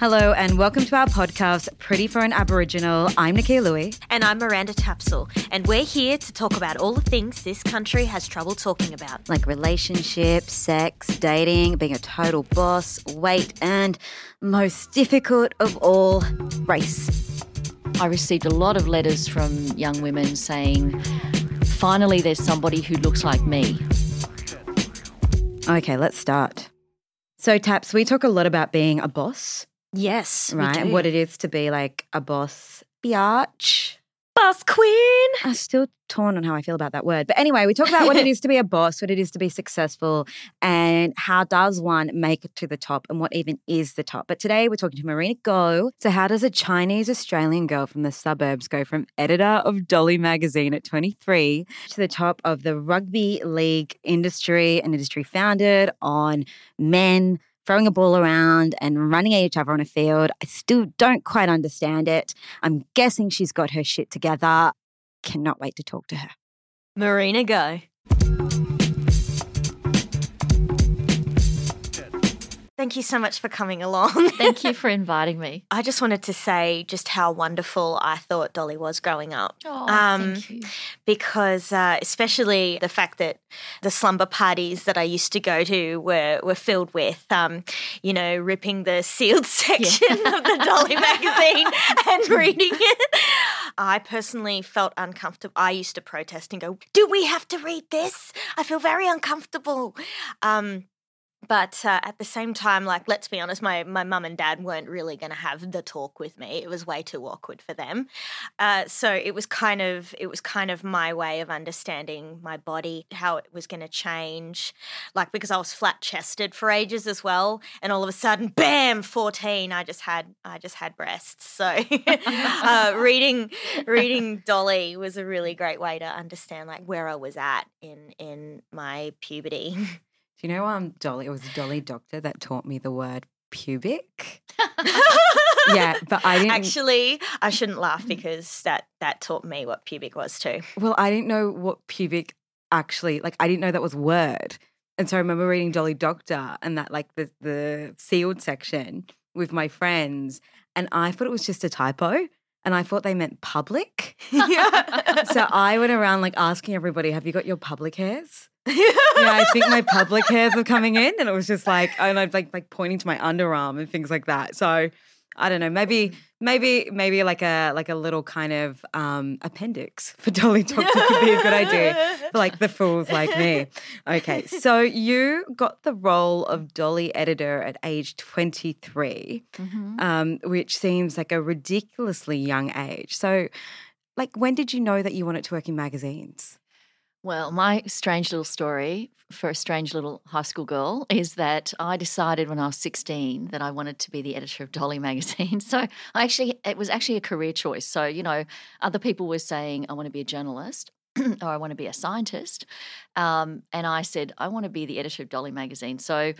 Hello, and welcome to our podcast, Pretty for an Aboriginal. I'm Nakkiah Lui. And I'm Miranda Tapsell, and we're here to talk about all the things this country has trouble talking about. Like relationships, sex, dating, being a total boss, weight, and most difficult of all, race. I received a lot of letters from young women saying, finally, there's somebody who looks like me. Okay, let's start. So, Taps, we talk a lot about being a boss, Yes, right? And what it is to be like a boss biatch. Boss Queen. I'm still torn on how I feel about that word. But anyway, we talk about what it is to be a boss, what it is to be successful, and how does one make it to the top and what even is the top. But today we're talking to Marina Go. So, how does a Chinese Australian girl from the suburbs go from editor of Dolly magazine at 23 to the top of the rugby league industry, an industry founded on men? Throwing a ball around and running at each other on a field. I still don't quite understand it. I'm guessing she's got her shit together. Cannot wait to talk to her. Marina, go. Thank you so much for coming along. Thank you for inviting me. I just wanted to say just how wonderful I thought Dolly was growing up. Oh, Um, thank you. because uh, especially the fact that the slumber parties that I used to go to were were filled with, um, you know, ripping the sealed section of the Dolly magazine and reading it. I personally felt uncomfortable. I used to protest and go, "Do we have to read this? I feel very uncomfortable." Um, but uh, at the same time, like let's be honest, my my mum and dad weren't really going to have the talk with me. It was way too awkward for them. Uh, so it was kind of it was kind of my way of understanding my body, how it was going to change. Like because I was flat chested for ages as well, and all of a sudden, bam, fourteen, I just had I just had breasts. So uh, reading reading Dolly was a really great way to understand like where I was at in in my puberty. Do you know um Dolly? It was Dolly Doctor that taught me the word pubic. yeah, but I didn't. Actually, I shouldn't laugh because that that taught me what pubic was too. well, I didn't know what pubic actually like. I didn't know that was word, and so I remember reading Dolly Doctor and that like the the sealed section with my friends, and I thought it was just a typo. And I thought they meant public. yeah. so I went around like asking everybody, "Have you got your public hairs?" Yeah, I think my public hairs were coming in, and it was just like, and I'd like like pointing to my underarm and things like that. So I don't know, maybe maybe maybe like a like a little kind of um, appendix for Dolly Doctor could be a good idea for like the fools like me. Okay, so you got the role of Dolly editor at age twenty three, Mhm. um, which seems like a ridiculously young age. So. Like, when did you know that you wanted to work in magazines? Well, my strange little story for a strange little high school girl is that I decided when I was 16 that I wanted to be the editor of Dolly magazine. So I actually, it was actually a career choice. So, you know, other people were saying, I want to be a journalist. or I want to be a scientist, um, and I said I want to be the editor of Dolly magazine. So,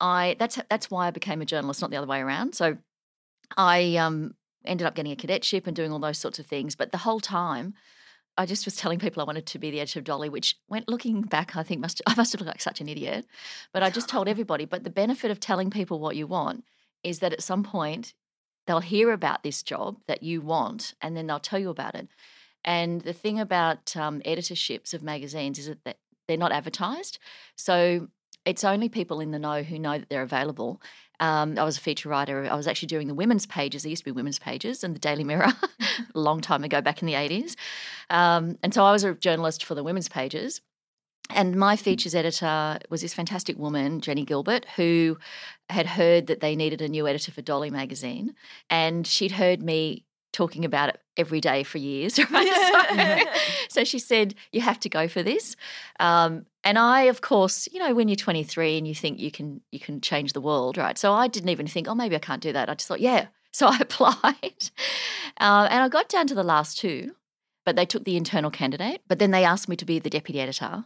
I that's that's why I became a journalist, not the other way around. So, I um, ended up getting a cadetship and doing all those sorts of things. But the whole time, I just was telling people I wanted to be the editor of Dolly, which went looking back, I think must I must have looked like such an idiot. But I just told everybody. But the benefit of telling people what you want is that at some point they'll hear about this job that you want, and then they'll tell you about it. And the thing about um, editorships of magazines is that they're not advertised, so it's only people in the know who know that they're available. Um, I was a feature writer. I was actually doing the women's pages. There used to be women's pages in the Daily Mirror a long time ago, back in the 80s. Um, and so I was a journalist for the women's pages. And my features editor was this fantastic woman, Jenny Gilbert, who had heard that they needed a new editor for Dolly magazine. And she'd heard me talking about it every day for years. Right? So, so she said, You have to go for this. Um, and I, of course, you know, when you're 23 and you think you can you can change the world, right? So I didn't even think, oh, maybe I can't do that. I just thought, yeah. So I applied, uh, and I got down to the last two, but they took the internal candidate. But then they asked me to be the deputy editor,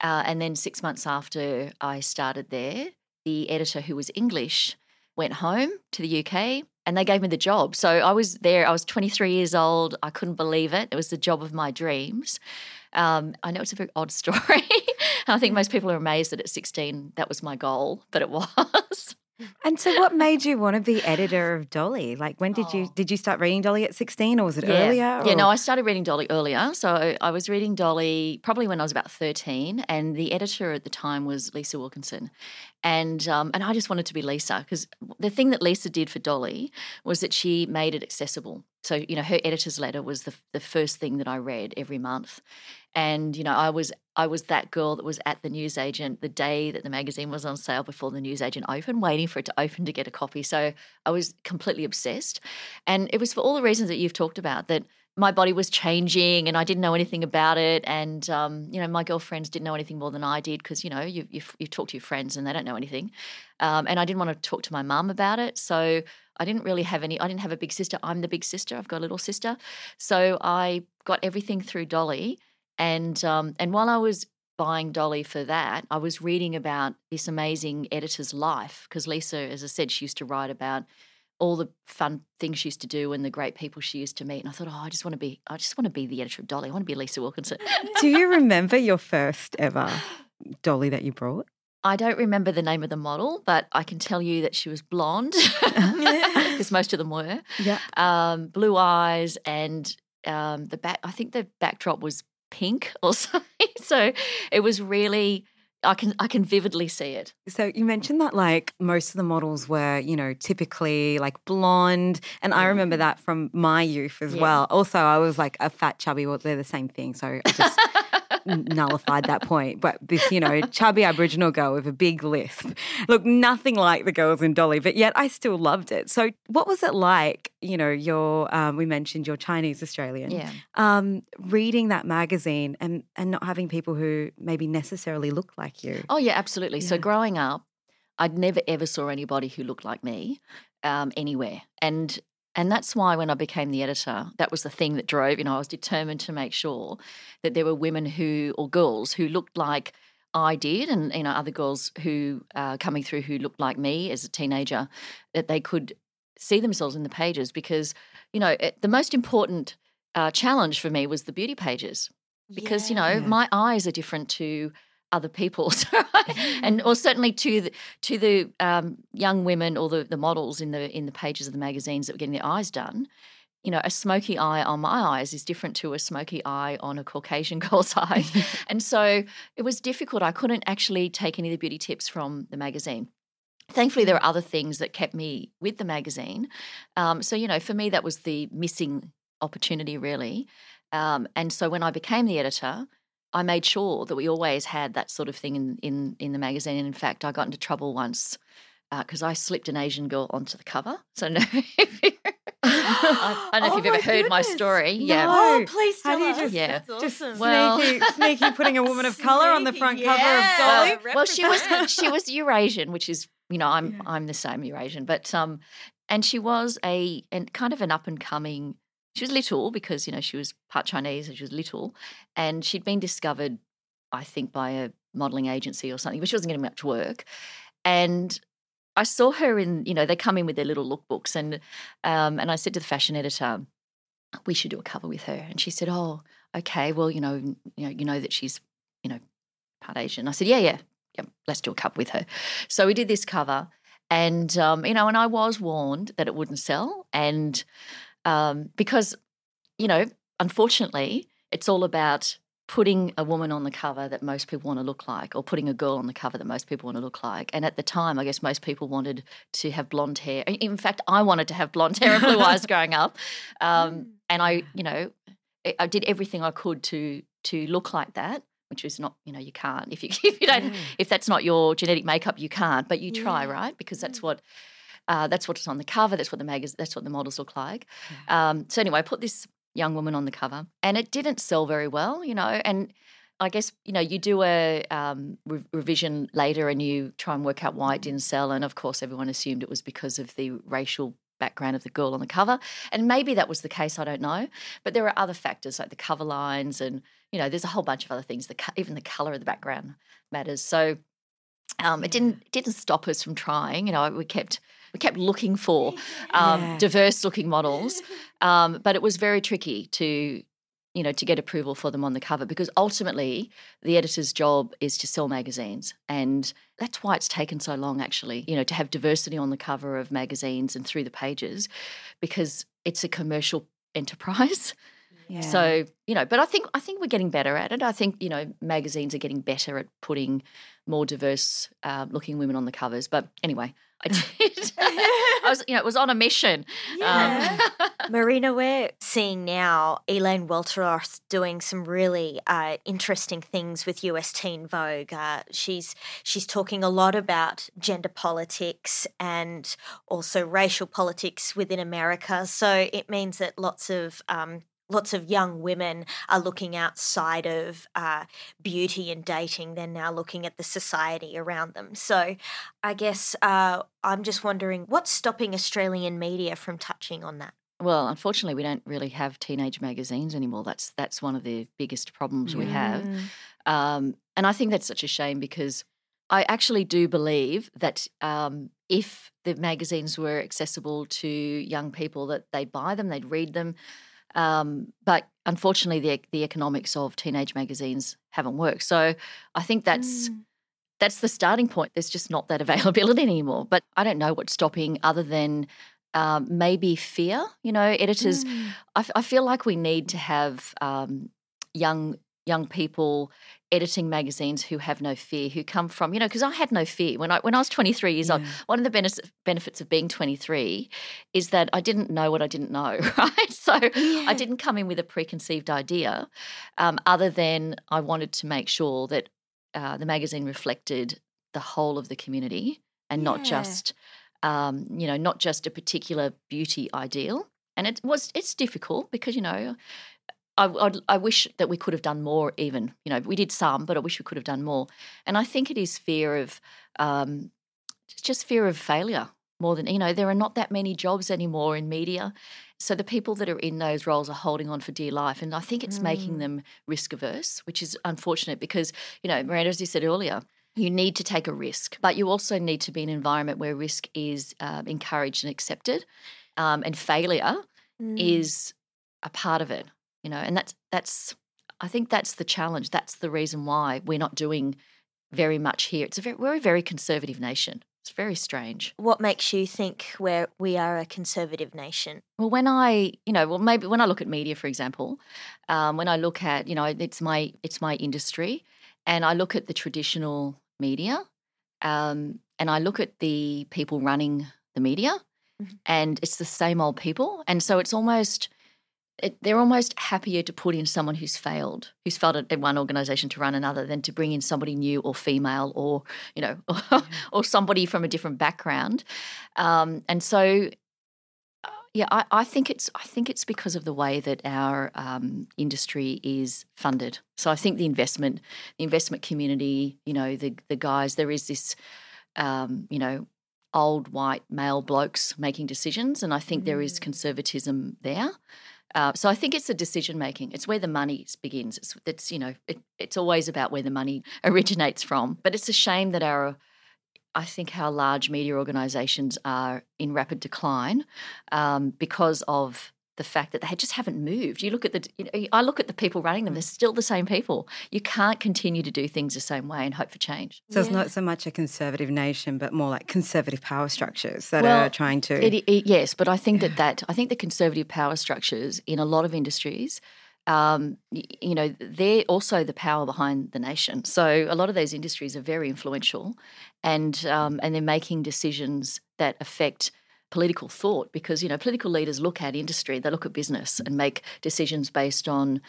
uh, and then six months after I started there, the editor who was English went home to the UK and they gave me the job. So I was there, I was 23 years old. I couldn't believe it. It was the job of my dreams. Um, I know it's a very odd story. I think most people are amazed that at 16 that was my goal, but it was. And so, what made you want to be editor of Dolly? Like, when did you Oh. did you start reading Dolly at sixteen, or was it yeah. earlier? Yeah, no, I started reading Dolly earlier. So I was reading Dolly probably when I was about 13, and the editor at the time was Lisa Wilkinson. And um, and I just wanted to be Lisa because the thing that Lisa did for Dolly was that she made it accessible. So you know, her editor's letter was the the first thing that I read every month, and you know, I was I was that girl that was at the newsagent the day that the magazine was on sale before the newsagent opened, waiting for it to open to get a copy. So I was completely obsessed, and it was for all the reasons that you've talked about that my body was changing and I didn't know anything about it. And, um, you know, my girlfriends didn't know anything more than I did because, you know, you, you, you talk to your friends and they don't know anything. Um, and I didn't want to talk to my mum about it. So I didn't really have any, I didn't have a big sister. I'm the big sister. I've got a little sister. So I got everything through Dolly. And, um, and while I was buying Dolly for that, I was reading about this amazing editor's life because Lisa, as I said, she used to write about all the fun things she used to do and the great people she used to meet. And I thought, oh, I just want to be, I just want to be the editor of Dolly. I want to be Lisa Wilkinson. Do you remember your first ever Dolly that you brought? I don't remember the name of the model, but I can tell you that she was blonde because most of them were. Yeah. Um, blue eyes and um, the back. I think the backdrop was pink or something. So it was really. I can I can vividly see it. So you mentioned that like most of the models were, you know, typically like blonde, and I remember mm-hmm. that from my youth as Yeah. well. Also, I was like a fat chubby. Well, they're the same thing, so I just nullified that point. But this, you know, chubby Aboriginal girl with a big lisp, looked nothing like the girls in Dolly, but yet I still loved it. So, what was it like? You know, your um, we mentioned your Chinese Australian, Yeah. um, reading that magazine and and not having people who maybe necessarily look like you. Oh yeah, absolutely. So growing up, I'd never ever saw anybody who looked like me um, anywhere, and and that's why when I became the editor, that was the thing that drove. You know, I was determined to make sure that there were women who or girls who looked like I did, and you know, other girls who uh, coming through who looked like me as a teenager, that they could see themselves in the pages because you know it, the most important uh, challenge for me was the beauty pages because you know my eyes are different to other people's and or certainly to the to the um, young women or the, the models in the in the pages of the magazines that were getting their eyes done you know a smoky eye on my eyes is different to a smoky eye on a caucasian girl's eye and so it was difficult. I couldn't actually take any of the beauty tips from the magazine. Thankfully there are other things that kept me with the magazine. Um, so you know for me that was the missing opportunity really. Um, and so when i became the editor I made sure that we always had that sort of thing in in, in the magazine. And in fact, I got into trouble once because I slipped an Asian girl onto the cover. So no, I, I don't know Oh if you've my ever heard my goodness. story. Yeah. Oh, please How tell do you us. just- Yeah. That's Just awesome. Well- sneaky, sneaky putting a woman of color on the Sneaky, front yeah. cover of Dolly. Well, well, she was she was Eurasian, which is you know I'm Yeah. I'm the same Eurasian, but um, and she was a and kind of an up and coming. She was little because you know she was part Chinese and she was little, and she'd been discovered, I think, by a modeling agency or something, but she wasn't getting much work, and. I saw her in, you know, they come in with their little lookbooks, and um, and I said to the fashion editor, we should do a cover with her, and she said, oh, okay, well, you know, you know, you know that she's, you know, part Asian. I said, yeah, yeah, yeah, let's do a cover with her. So we did this cover, and um, you know, and I was warned that it wouldn't sell, and um, because you know, unfortunately, it's all about putting a woman on the cover that most people want to look like, or putting a girl on the cover that most people want to look like. And at the time, I guess most people wanted to have blonde hair. In fact, I wanted to have blonde hair and blue eyes growing up, um, and I, you know, I- did everything I could to to look like that. Which is not, you know, you can't if you if you don't if that's not your genetic makeup, you can't. But you try, Yeah. right? Because that's what uh, that's what's on the cover. That's what the magazine. That's what the models look like. Um, so anyway, I put this young woman on the cover, and it didn't sell very well, you know. And I guess you know you do a um, re- revision later, and you try and work out why it didn't sell. And of course, everyone assumed it was because of the racial background of the girl on the cover, and maybe that was the case. I don't know, but there are other factors like the cover lines, and you know, there's a whole bunch of other things. The co- even the color of the background matters. So um, it didn't it didn't stop us from trying. You know, we kept we kept looking for um, Yeah. diverse looking models, um, but it was very tricky to you know, to get approval for them on the cover because ultimately the editor's job is to sell magazines. And that's why it's taken so long, actually, you know, to have diversity on the cover of magazines and through the pages because it's a commercial enterprise. Yeah. So, you know, but I think I think we're getting better at it. I think, you know, magazines are getting better at putting more diverse uh, looking women on the covers. But anyway, I did. I was, you know, it was on a mission. Yeah. Um, Marina, we're seeing now Elaine Welteroth doing some really uh, interesting things with US Teen Vogue. Uh, she's she's talking a lot about gender politics and also racial politics within America. So it means that lots of um, lots of young women are looking outside of uh, beauty and dating. They're now looking at the society around them. So I guess uh, I'm just wondering what's stopping Australian media from touching on that. Well, unfortunately, we don't really have teenage magazines anymore. That's that's one of the biggest problems we have, Mm. um, and I think that's such a shame because I actually do believe that um, if the magazines were accessible to young people, that they'd buy them, they'd read them. Um, but unfortunately, the the economics of teenage magazines haven't worked. So I think that's Mm. that's the starting point. There's just not that availability anymore. But I don't know what's stopping other than um, maybe fear. You know, editors. Mm. I, f- I feel like we need to have um, young young people editing magazines who have no fear, who come from you know because I had no fear when I when I was 23 years old. One of the benefits benefits of being 23 is that I didn't know what I didn't know, right? So I didn't come in with a preconceived idea, um, other than I wanted to make sure that uh, the magazine reflected the whole of the community and not just um, you know not just a particular beauty ideal. And it was it's difficult because you know I, I'd- I wish that we could have done more. Even you know we did some, but I wish we could have done more. And I think it is fear of um, just fear of failure more than you know. There are not that many jobs anymore in media, so the people that are in those roles are holding on for dear life, and I think it's making Mm. them risk averse, which is unfortunate because you know, Miranda, as you said earlier. You need to take a risk, but you also need to be in an environment where risk is um, encouraged and accepted, um, and failure Mm. is a part of it you know and that's that's i think that's the challenge. That's the reason why we're not doing very much here. It's a very we're a very conservative nation. It's very strange. What makes you think we're, we are a conservative nation? well when i you know well maybe when i look at media for example um, when i look at you know it's my it's my industry and i look at the traditional media um, and i look at the people running the media Mhm. and it's the same old people. And so it's almost it, they're almost happier to put in someone who's failed, who's failed at, at one organisation to run another, than to bring in somebody new or female or you know or, somebody from a different background. Um, and so, uh, yeah, I, I think it's I think it's because of the way that our um, industry is funded. So I think the investment, the investment community, you know, the the guys, there is this, um, you know. Old white male blokes making decisions, and I think there is Mm. conservatism there. Uh, so I think it's the decision making. It's where the money begins. It's, it's you know, it, it's always about where the money originates from. But it's a shame that our, I think our large media organisations are in rapid decline um, because of the fact that they just haven't moved. You look at the, you know, I look at the people running them; they're still the same people. You can't continue to do things the same way and hope for change. So it's not so much a conservative nation, but more like conservative power structures that Well, are trying to. It, it, yes, but I think that that I think the conservative power structures in a lot of industries, um, y- you know, they're also the power behind the nation. So a lot of those industries are very influential, and um, and they're making decisions that affect political thought because you know political leaders look at industry, they look at business and make decisions based on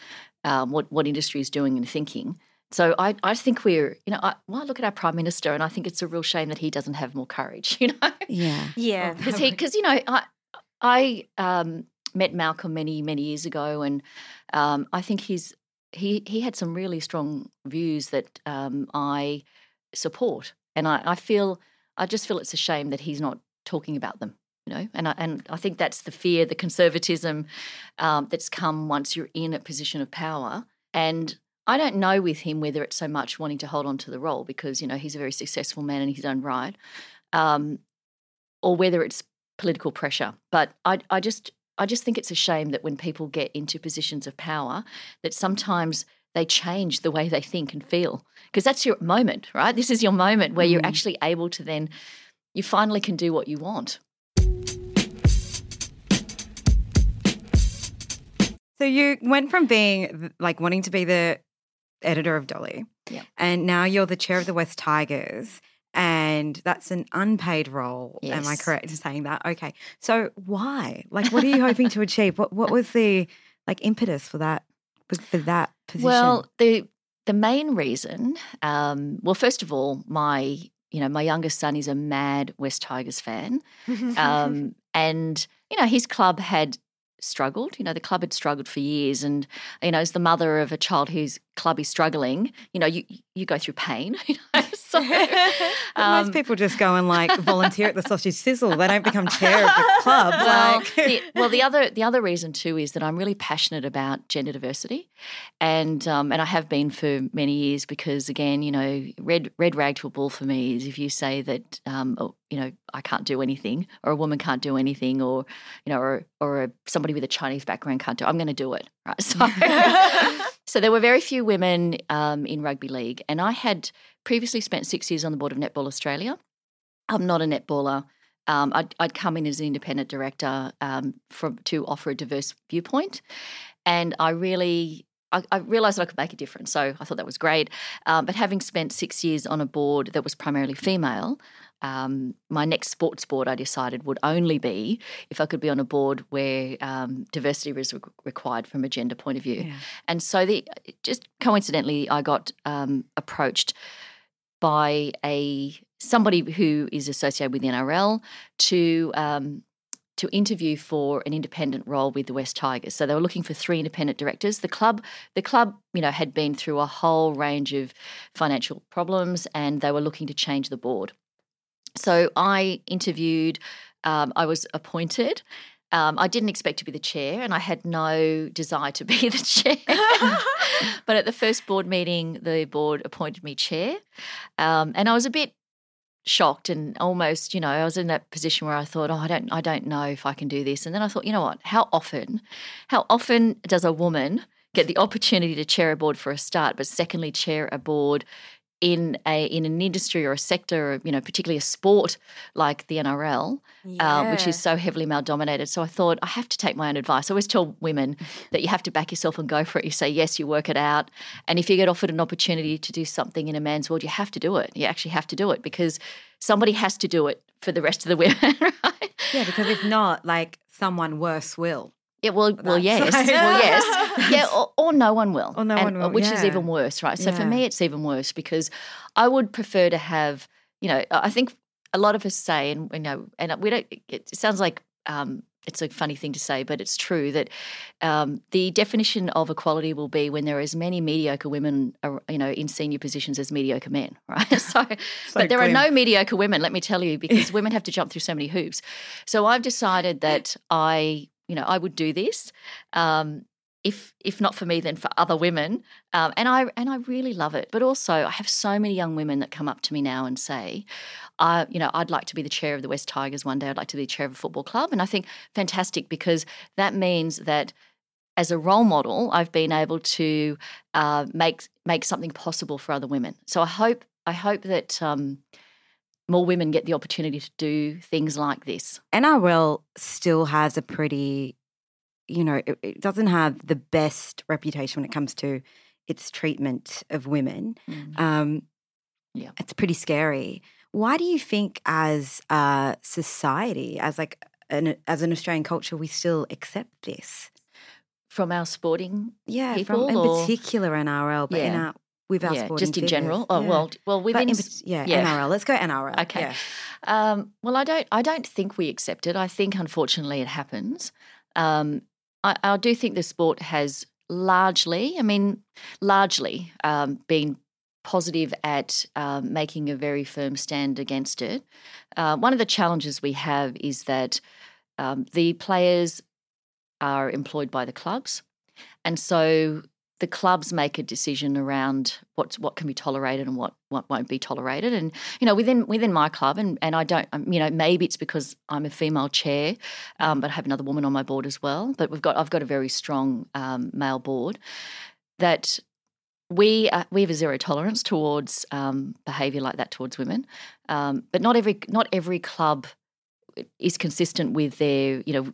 um, what what industry is doing and thinking. So I, I think we're, you know, I, well, I look at our prime minister and I think it's a real shame that he doesn't have more courage, you know yeah. Yeah. because he because you know I I um, met Malcolm many many years ago, and um, I think he's he he had some really strong views that um, I support, and I, I feel I just feel it's a shame that he's not talking about them. You know, and I, and I think that's the fear, the conservatism um, that's come once you're in a position of power. And I don't know with him whether it's so much wanting to hold on to the role because you know he's a very successful man in his own right, um, or whether it's political pressure. But I, I just I just think it's a shame that when people get into positions of power, that sometimes they change the way they think and feel because that's your moment, right? This is your moment where you're Mm. actually able to then, you finally can do what you want. So you went from being like wanting to be the editor of Dolly, Yeah. and now you're the chair of the West Tigers, and that's an unpaid role. Am I correct in saying that? Okay. So why? Like, what are you hoping to achieve? What What was the like impetus for that for- for that position? Well, the the main reason, um, well, first of all, my you know my youngest son is a mad West Tigers fan, um, and you know his club had struggled. You know the club had struggled for years, and you know as the mother of a child whose club is struggling, you know you you go through pain. You know? so, um, most people just go and like volunteer at the sausage sizzle. They don't become chair of the club. well, like, the, well, the other the other reason too is that I'm really passionate about gender diversity, and um, and I have been for many years because again, you know, red red rag to a bull for me is if you say that um, you know I can't do anything or a woman can't do anything or you know or or a, somebody with a Chinese background can't do, I'm going to do it, right? So. So there were very few women um, in rugby league, and I had previously spent six years on the board of Netball Australia. I'm not a netballer. Um, I'd, I'd come in as an independent director um, from, to offer a diverse viewpoint, and I really I, I realised that I could make a difference. So I thought that was great. Um, but having spent six years on a board that was primarily female, um, my next sports board I decided would only be if I could be on a board where um, diversity was re- required from a gender point of view. Yeah. And so the just coincidentally, I got um, approached by a somebody who is associated with the NRL to um, to interview for an independent role with the West Tigers. So they were looking for three independent directors. The club, the club, you know, had been through a whole range of financial problems, and they were looking to change the board. So I interviewed. Um, I was appointed. Um, I didn't expect to be the chair, and I had no desire to be the chair. but at the first board meeting, the board appointed me chair, um, and I was a bit shocked and almost, you know, I was in that position where I thought, oh, I don't, I don't know if I can do this. And then I thought, you know what? How often, how often does a woman get the opportunity to chair a board for a start, but secondly, chair a board in a in an industry or a sector, or, you know, particularly a sport like the NRL, uh, which is so heavily male dominated. So I thought I have to take my own advice. I always tell women that you have to back yourself and go for it. You say yes, you work it out, and if you get offered an opportunity to do something in a man's world, you have to do it. You actually have to do it because somebody has to do it for the rest of the women, right? yeah, because if not, like someone worse will. Yeah, well, well, yes, well, yes, yeah, or, or no one will, Or no And- one will, which is even worse, right? So for me, it's even worse because I would prefer to have, you know, I think a lot of us say, and you know, and we don't. It sounds like um, it's a funny thing to say, but it's true that um, the definition of equality will be when there are as many mediocre women, you know, in senior positions as mediocre men, right? So, but there are no mediocre women, let me tell you, because women have to jump through so many hoops. So I've decided that I, you know, I would do this. Um, if if not for me, then for other women, um, and I and I really love it. But also, I have so many young women that come up to me now and say, "I, you know, I'd like to be the chair of the West Tigers one day. I'd like to be the chair of a football club." And I think fantastic because that means that as a role model, I've been able to uh, make make something possible for other women. So I hope I hope that um, more women get the opportunity to do things like this. NRL still has a pretty, you know, it, it doesn't have the best reputation when it comes to its treatment of women. Um, Yeah. it's pretty scary. Why do you think, as a society, as like an as an Australian culture, we still accept this? From our sporting Yeah, People from in or- particular NRL, but in Yeah. our with our yeah, just in general. Oh Yeah. well, well within in, yeah, yeah. NRL. Let's go NRL. Okay. Yeah. Um, well, I don't. I don't think we accept it. I think, unfortunately, it happens. Um, I, I do think the sport has largely, I mean, largely um, been positive at um, making a very firm stand against it. Uh, one of the challenges we have is that um, the players are employed by the clubs, and so the clubs make a decision around what's what can be tolerated and what what won't be tolerated. And you know, within within my club, and and I don't, um, you know, maybe it's because I'm a female chair, um, but I have another woman on my board as well. But we've got I've got a very strong um, male board that we uh, we have a zero tolerance towards um, behaviour like that towards women, um, but not every not every club is consistent with their you know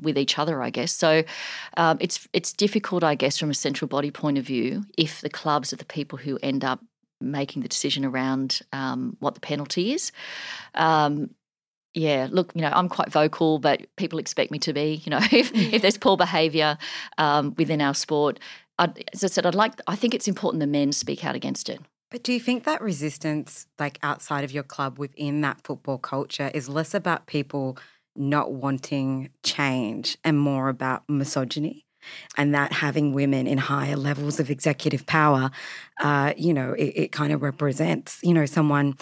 with each other i guess so um, it's it's difficult i guess from a central body point of view if the clubs are the people who end up making the decision around um, what the penalty is um, yeah, look, you know, I'm quite vocal, but people expect me to be. You know, if, if there's poor behaviour um, within our sport, I'd, as I said, I'd like. I think it's important the men speak out against it. But do you think that resistance, like outside of your club within that football culture, is less about people not wanting change and more about misogyny? And that having women in higher levels of executive power, uh, you know, it, it kind of represents, you know, someone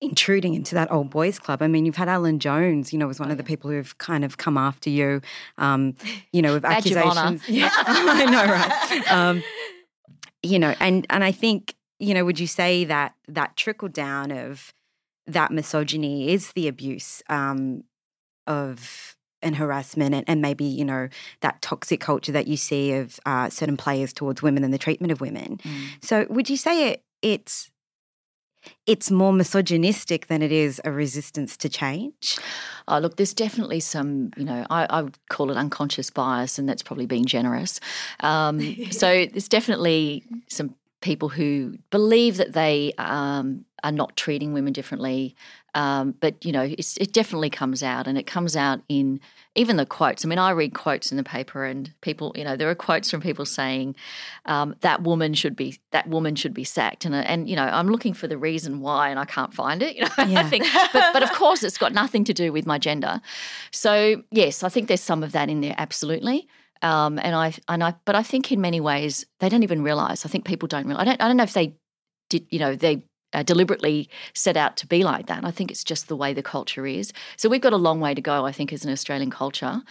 intruding into that old boys club. I mean, you've had Alan Jones, you know, was one of the people who've kind of come after you, um, you know, with accusations. Yeah, I know, right? Um, you know, and and I think you know, would you say that that trickle down of that misogyny is the abuse um, of and harassment and, and, maybe you know that toxic culture that you see of uh, certain players towards women and the treatment of women? Mm. so would you say it it's it's more misogynistic than it is a resistance to change? Oh, look there's definitely some you know I, I, would call it unconscious bias and that's probably being generous. Um, so there's definitely some people who believe that they um, are not treating women differently. Um, but you know, it definitely comes out, and it comes out in even the quotes. I mean, I read quotes in the paper, and people, you know, there are quotes from people saying um, that woman should be that woman should be sacked, and and you know, I'm looking for the reason why, and I can't find it. You know, yeah. I think, but but of course, it's got nothing to do with my gender. So yes, I think there's some of that in there, absolutely. Um, and I and I, but I think in many ways they don't even realize. I think people don't realize. I don't. I don't know if they did. You know, they uh, deliberately set out to be like that. I think it's just the way the culture is. So we've got a long way to go, I think, as an Australian culture,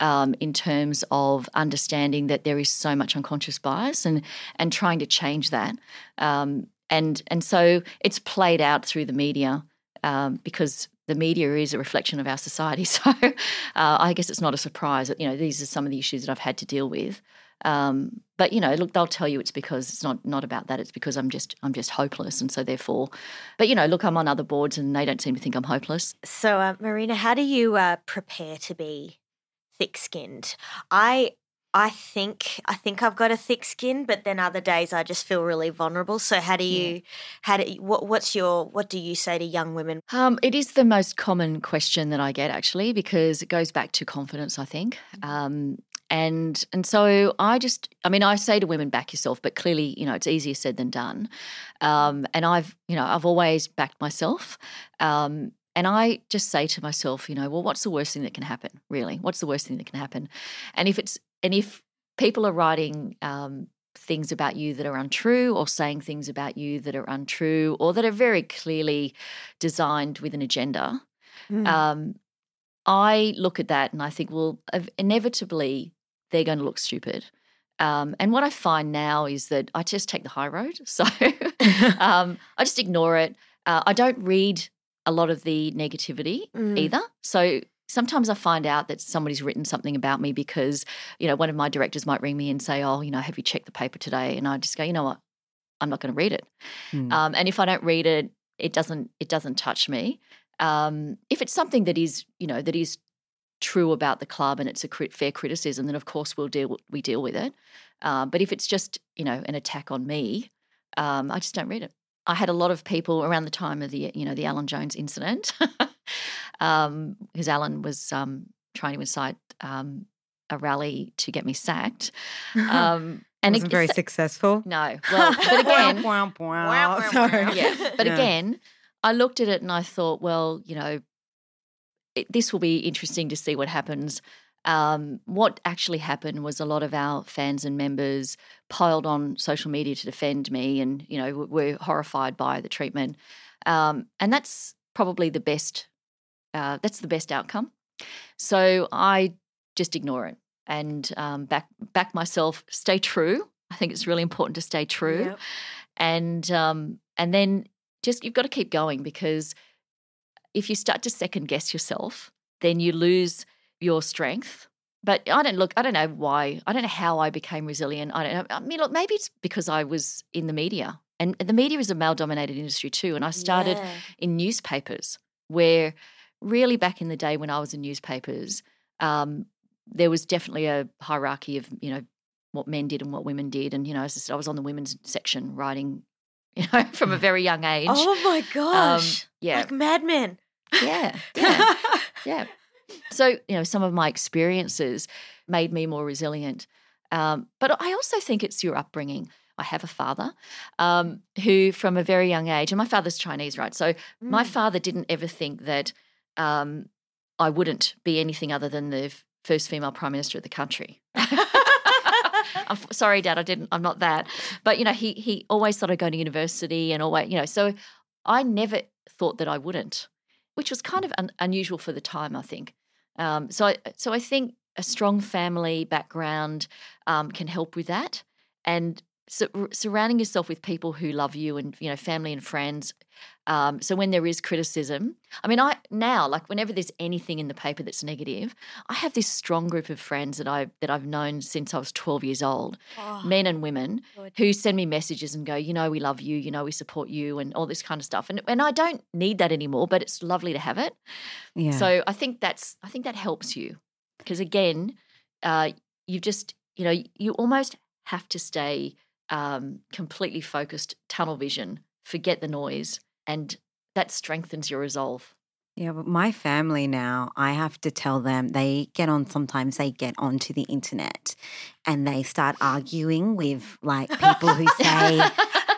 um, in terms of understanding that there is so much unconscious bias and and trying to change that. Um, and and so it's played out through the media um, because the media is a reflection of our society. So uh, I guess it's not a surprise that you know these are some of the issues that I've had to deal with. Um, but you know, look, they'll tell you it's because it's not not about that. It's because I'm just I'm just hopeless, and so therefore, but you know, look, I'm on other boards, and they don't seem to think I'm hopeless. So, uh, Marina, how do you uh, prepare to be thick-skinned? I I think I think I've got a thick skin, but then other days I just feel really vulnerable. So how do you, yeah. how do you, what what's your what do you say to young women? Um, it is the most common question that I get actually because it goes back to confidence. I think, mm-hmm. um, and and so I just I mean I say to women back yourself, but clearly you know it's easier said than done. Um, and I've you know I've always backed myself. Um, and I just say to myself, you know, well, what's the worst thing that can happen, really? What's the worst thing that can happen? And if it's and if people are writing um, things about you that are untrue or saying things about you that are untrue or that are very clearly designed with an agenda, mm. um, I look at that and I think, well, inevitably they're going to look stupid. Um, and what I find now is that I just take the high road. So um, I just ignore it. Uh, I don't read a lot of the negativity mm. either. So sometimes I find out that somebody's written something about me because, you know, one of my directors might ring me and say, Oh, you know, have you checked the paper today? And I just go, you know what? I'm not going to read it. Mm. Um, and if I don't read it, it doesn't it doesn't touch me. Um, if it's something that is, you know, that is true about the club and it's a crit- fair criticism, then of course we'll deal we deal with it. Uh, but if it's just, you know, an attack on me, um, I just don't read it. I had a lot of people around the time of the, you know, the Alan Jones incident. um, because Alan was um, trying to incite um, a rally to get me sacked. Um, and wasn't it, very successful. No. Well, but again, Sorry. Yeah. But yeah. again, I looked at it and I thought, well, you know, it, this will be interesting to see what happens. Um, what actually happened was a lot of our fans and members piled on social media to defend me, and you know were horrified by the treatment. Um, and that's probably the best uh, that's the best outcome. So I just ignore it and um, back back myself, stay true. I think it's really important to stay true, Yep. and um, and then just you've got to keep going because if you start to second guess yourself, then you lose your strength. But I don't look. I don't know why. I don't know how I became resilient. I don't know. I mean, look, maybe it's because I was in the media, and the media is a male-dominated industry too. And I started Yeah. in newspapers, where really back in the day when I was in newspapers, um, there was definitely a hierarchy of you know what men did and what women did, and you know, as I said, I was on the women's section writing, you know, from a very young age. Oh my gosh. yeah. Like Mad Men. yeah, yeah, yeah. So you know, some of my experiences made me more resilient, um, but I also think it's your upbringing. I have a father um, who, from a very young age, and my father's Chinese, right? So my Mm. father didn't ever think that um, I wouldn't be anything other than the first female prime minister of the country. I'm sorry, Dad, I didn't. I'm not that. But you know, he he always thought I'd go to university and always, you know. So I never thought that I wouldn't, which was kind of un- unusual for the time, I think. Um, so I so I think a strong family background um, can help with that, and sur- surrounding yourself with people who love you and you know family and friends. Um, so when there is criticism, I mean, I now like whenever there's anything in the paper that's negative, I have this strong group of friends that I that I've known since I was 12 years old, Oh, men and women, good. who send me messages and go, you know, we love you, you know, we support you, and all this kind of stuff. And and I don't need that anymore, but it's lovely to have it. yeah. So I think that's I think that helps you because again, uh, you just you know you almost have to stay um, completely focused, tunnel vision, forget the noise, and that strengthens your resolve. Yeah, but my family now, I have to tell them they get on sometimes they get onto the internet and they start arguing with like people who say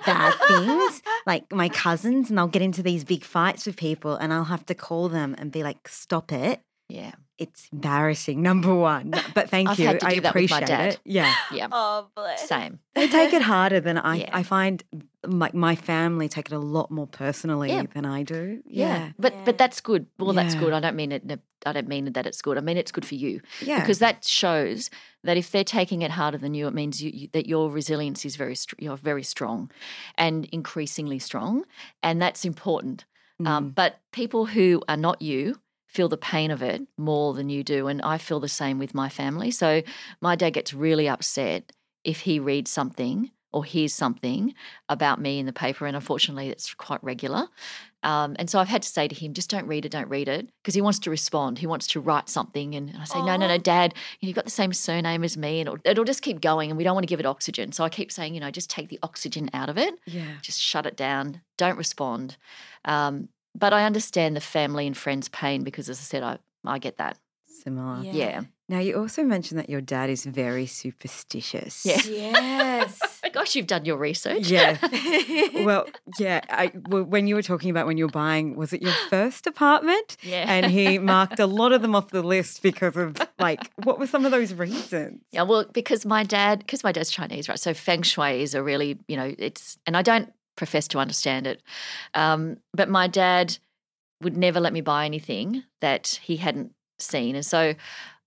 bad things, like my cousins, and they'll get into these big fights with people and I'll have to call them and be like, stop it. Yeah, It's embarrassing, number one. But thank I've you. had to I do that with my appreciate dad. it. Yeah. yeah, Oh, bless. same. They take it harder than I Yeah. I find like my family take it a lot more personally Yeah. than I do. Yeah, Yeah. but Yeah. but that's good. Well, that's good. I don't mean it. I don't mean that it's good. I mean it's good for you. Yeah. because that shows that if they're taking it harder than you, it means you, you, that your resilience is very str- you're very strong and increasingly strong, and that's important. Um, Mm. but people who are not you feel the pain of it more than you do, and I feel the same with my family. So my dad gets really upset if he reads something or hears something about me in the paper, and unfortunately, it's quite regular. Um, and so I've had to say to him, just don't read it, don't read it, because he wants to respond. He wants to write something. And I say, no, no, no, Dad, you know, you've got the same surname as me, and it'll, it'll just keep going. And we don't want to give it oxygen. So I keep saying, you know, just take the oxygen out of it, yeah. just shut it down, don't respond. Um, but I understand the family and friends' pain because, as I said, I, I get that. Similar. Yeah. Yeah. Now, you also mentioned that your dad is very superstitious. Yeah. Yes. Oh, gosh, you've done your research. Yeah. well, yeah. I, well, when you were talking about when you were buying, was it your first apartment? Yeah. And he marked a lot of them off the list because of like, what were some of those reasons? Yeah, well, because my dad, because my dad's Chinese, right? So feng shui is a really, you know, it's, and I don't profess to understand it, um, but my dad would never let me buy anything that he hadn't seen, and so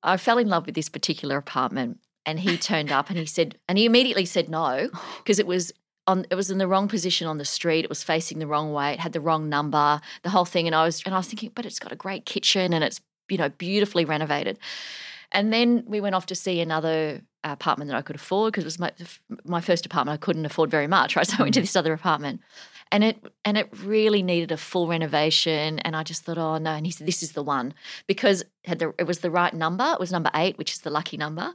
I fell in love with this particular apartment, and he turned up and he said, and he immediately said no because it was. On, it was in the wrong position on the street. It was facing the wrong way. It had the wrong number. The whole thing, and I was and I was thinking, but it's got a great kitchen and it's you know beautifully renovated. And then we went off to see another apartment that I could afford because it was my my first apartment. I couldn't afford very much, right? So I went to this other apartment, and it and it really needed a full renovation. And I just thought, oh no! And he said, this is the one because it had the it was the right number. It was number eight, which is the lucky number,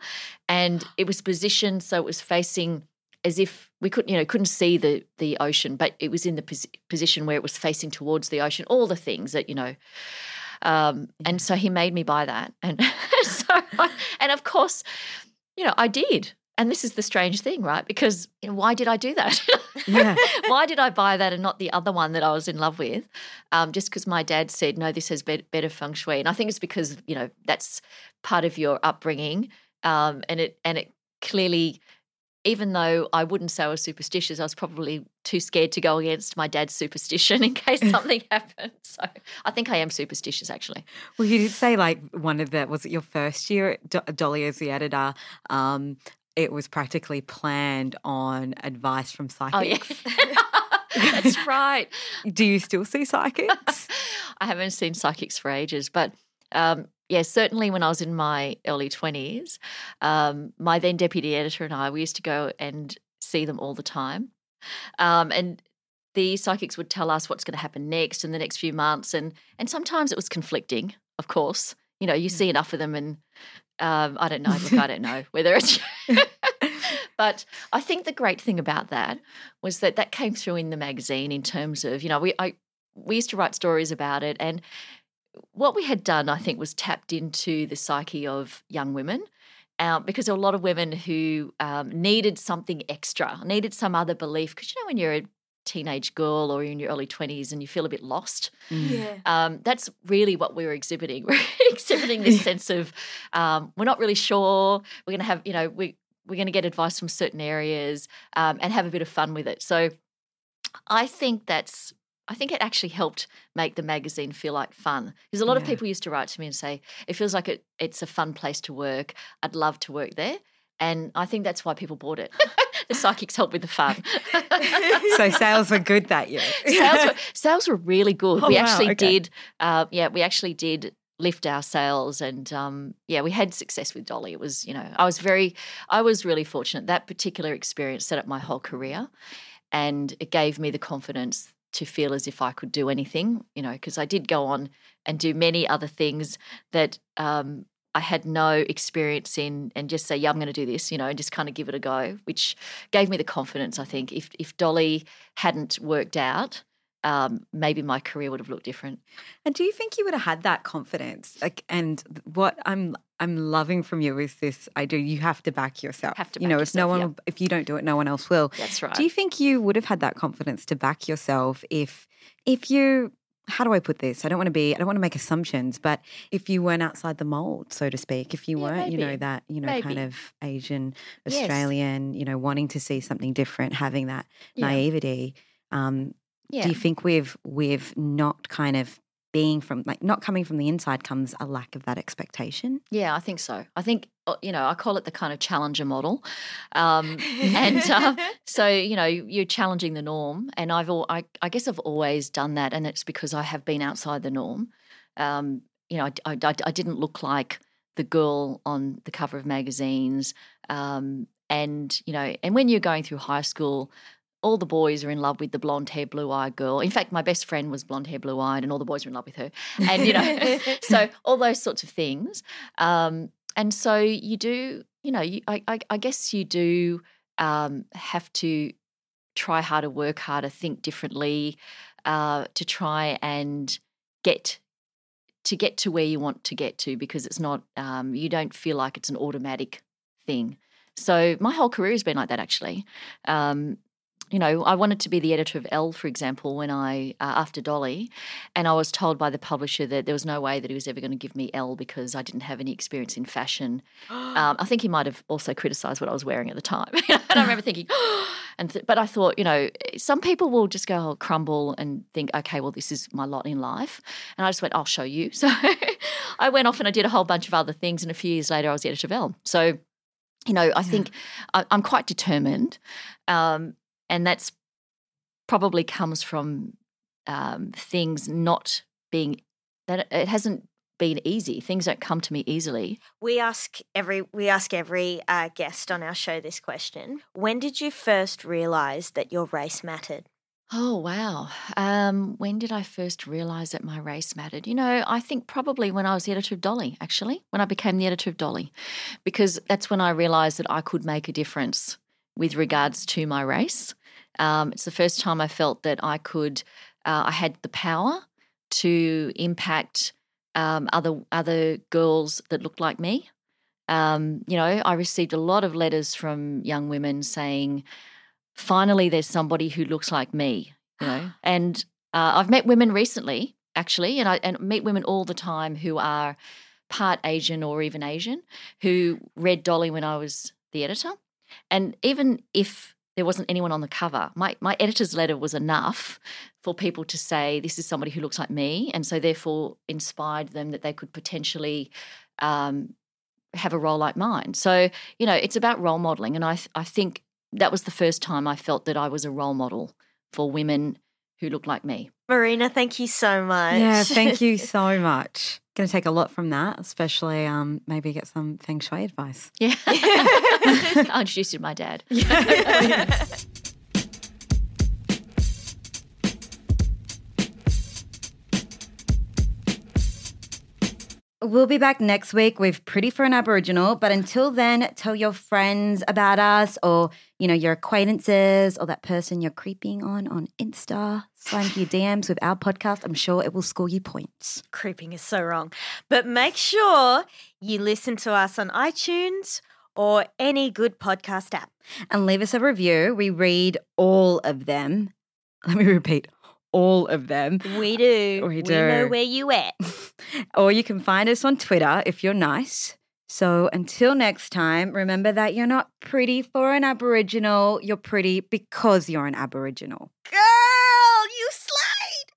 and it was positioned so it was facing as if we couldn't you know couldn't see the the ocean, but it was in the pos- position where it was facing towards the ocean. All the things that you know. Um, and so he made me buy that, and so I, and of course, you know, I did. And this is the strange thing, right? Because you know, why did I do that? Yeah. why did I buy that and not the other one that I was in love with? Um, just because my dad said, no, this has bet- better feng shui. And I think it's because, you know, that's part of your upbringing. Um, and it and it clearly, even though I wouldn't say I was superstitious, I was probably too scared to go against my dad's superstition in case something happened. So I think I am superstitious, actually. Well, you did say like one of the, was it your first year at Do- Dolly as the editor? Um, it was practically planned on advice from psychics. Oh yeah, that's right. Do you still see psychics? I haven't seen psychics for ages, but um, yeah, certainly when I was in my early 20s, um, my then deputy editor and I, we used to go and see them all the time. Um, and the psychics would tell us what's going to happen next in the next few months. And, and sometimes it was conflicting, of course. You know, you see enough of them and um, I don't know. Look, I don't know whether it's. but I think the great thing about that was that that came through in the magazine in terms of, you know, we, I, we used to write stories about it. And what we had done, I think, was tapped into the psyche of young women. Uh, because there were a lot of women who um, needed something extra, needed some other belief. Because you know, when you're a teenage girl or in your early 20s and you feel a bit lost. Mm. Yeah. Um, that's really what we were exhibiting. We're exhibiting this sense of um, we're not really sure. We're going to have, you know, we, we're going to get advice from certain areas um, and have a bit of fun with it. So I think that's. I think it actually helped make the magazine feel like fun because a lot of people used to write to me and say it feels like it, it's a fun place to work. I'd love to work there, and I think that's why people bought it. the psychics help with the fun. so sales were good that year. sales, were, sales were really good. Oh, we wow, actually okay. did, uh, yeah, we actually did lift our sales, and um, yeah, we had success with Dolly. It was, you know, I was very, I was really fortunate. That particular experience set up my whole career, and it gave me the confidence to feel as if I could do anything, you know, because I did go on and do many other things that. Um, I had no experience in, and just say, "Yeah, I'm going to do this," you know, and just kind of give it a go, which gave me the confidence. I think if if Dolly hadn't worked out, um, maybe my career would have looked different. And do you think you would have had that confidence? Like, and what I'm I'm loving from you is this idea you have to back yourself. Have to you know, if no one, if you don't do it, no one else will. That's right. Do you think you would have had that confidence to back yourself if if you how do I put this? I don't want to be I don't want to make assumptions, but if you weren't outside the mold, so to speak, if you Yeah, weren't, you know, that, you know, kind of Asian, Yes. Australian, you know, wanting to see something different, having that Yeah. naivety. Um, yeah. do you think we've we've not kind of being from like not coming from the inside comes a lack of that expectation? Yeah, I think so. I think uh, you know I call it the kind of challenger model, um, and uh, so you know you're challenging the norm, and I've all I, I guess I've always done that, and it's because I have been outside the norm. Um, you know, I, I, I didn't look like the girl on the cover of magazines, um, and you know, and when you're going through high school. All the boys are in love with the blonde hair, blue eyed girl. In fact, my best friend was blonde hair, blue eyed, and all the boys were in love with her. And you know, so all those sorts of things. Um, and so you do, you know, you, I, I, I guess you do um, have to try harder, work harder, think differently uh, to try and get to get to where you want to get to because it's not um, you don't feel like it's an automatic thing. So my whole career has been like that actually. Um, you know, I wanted to be the editor of Elle, for example, when I uh, after Dolly, and I was told by the publisher that there was no way that he was ever going to give me Elle because I didn't have any experience in fashion. Um, I think he might have also criticised what I was wearing at the time, and I remember thinking, and th- but I thought, you know, some people will just go oh, crumble and think, okay, well, this is my lot in life, and I just went, I'll show you. So I went off and I did a whole bunch of other things, and a few years later, I was the editor of Elle. So you know, I think I, I'm quite determined, um, and that's probably comes from um, things not being that it hasn't been easy. Things don't come to me easily. We ask every we ask every uh, guest on our show this question. When did you first realize that your race mattered? Oh wow! Um, when did I first realise that my race mattered? You know, I think probably when I was the editor of Dolly. Actually, when I became the editor of Dolly, because that's when I realised that I could make a difference with regards to my race. Um, it's the first time I felt that I could, uh, I had the power to impact um, other other girls that looked like me. Um, you know, I received a lot of letters from young women saying, "Finally, there's somebody who looks like me." You know, and uh, I've met women recently, actually, and I and meet women all the time who are part Asian or even Asian who read Dolly when I was the editor, and even if there wasn't anyone on the cover. My my editor's letter was enough for people to say this is somebody who looks like me, and so therefore inspired them that they could potentially um, have a role like mine. So, you know, it's about role modeling. And I, I think that was the first time I felt that I was a role model for women who look like me. Marina, thank you so much. Yeah, thank you so much. Going to take a lot from that, especially um, maybe get some feng shui advice. Yeah. I'll introduce you to my dad. Yeah, We'll be back next week with Pretty for an Aboriginal. But until then, tell your friends about us or, you know, your acquaintances or that person you're creeping on on Insta. Slide into your DMs with our podcast. I'm sure it will score you points. Creeping is so wrong. But make sure you listen to us on iTunes or any good podcast app. And leave us a review. We read all of them. Let me repeat all of them. We do. We do. We know where you at. or you can find us on Twitter if you're nice. So until next time, remember that you're not pretty for an Aboriginal, you're pretty because you're an Aboriginal. Girl, you slide.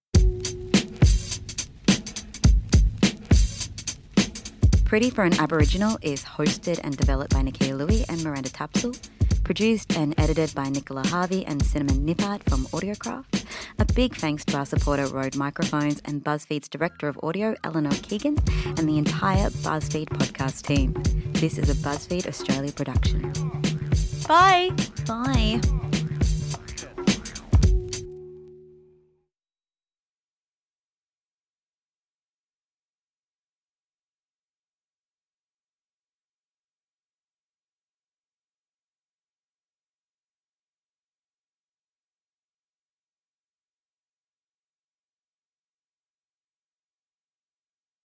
Pretty for an Aboriginal is hosted and developed by Nakkiah Lui and Miranda Tapsell. Produced and edited by Nicola Harvey and Cinnamon Nippard from Audiocraft. A big thanks to our supporter Rode Microphones and BuzzFeed's Director of Audio, Eleanor Keegan, and the entire BuzzFeed podcast team. This is a BuzzFeed Australia production. Bye. Bye.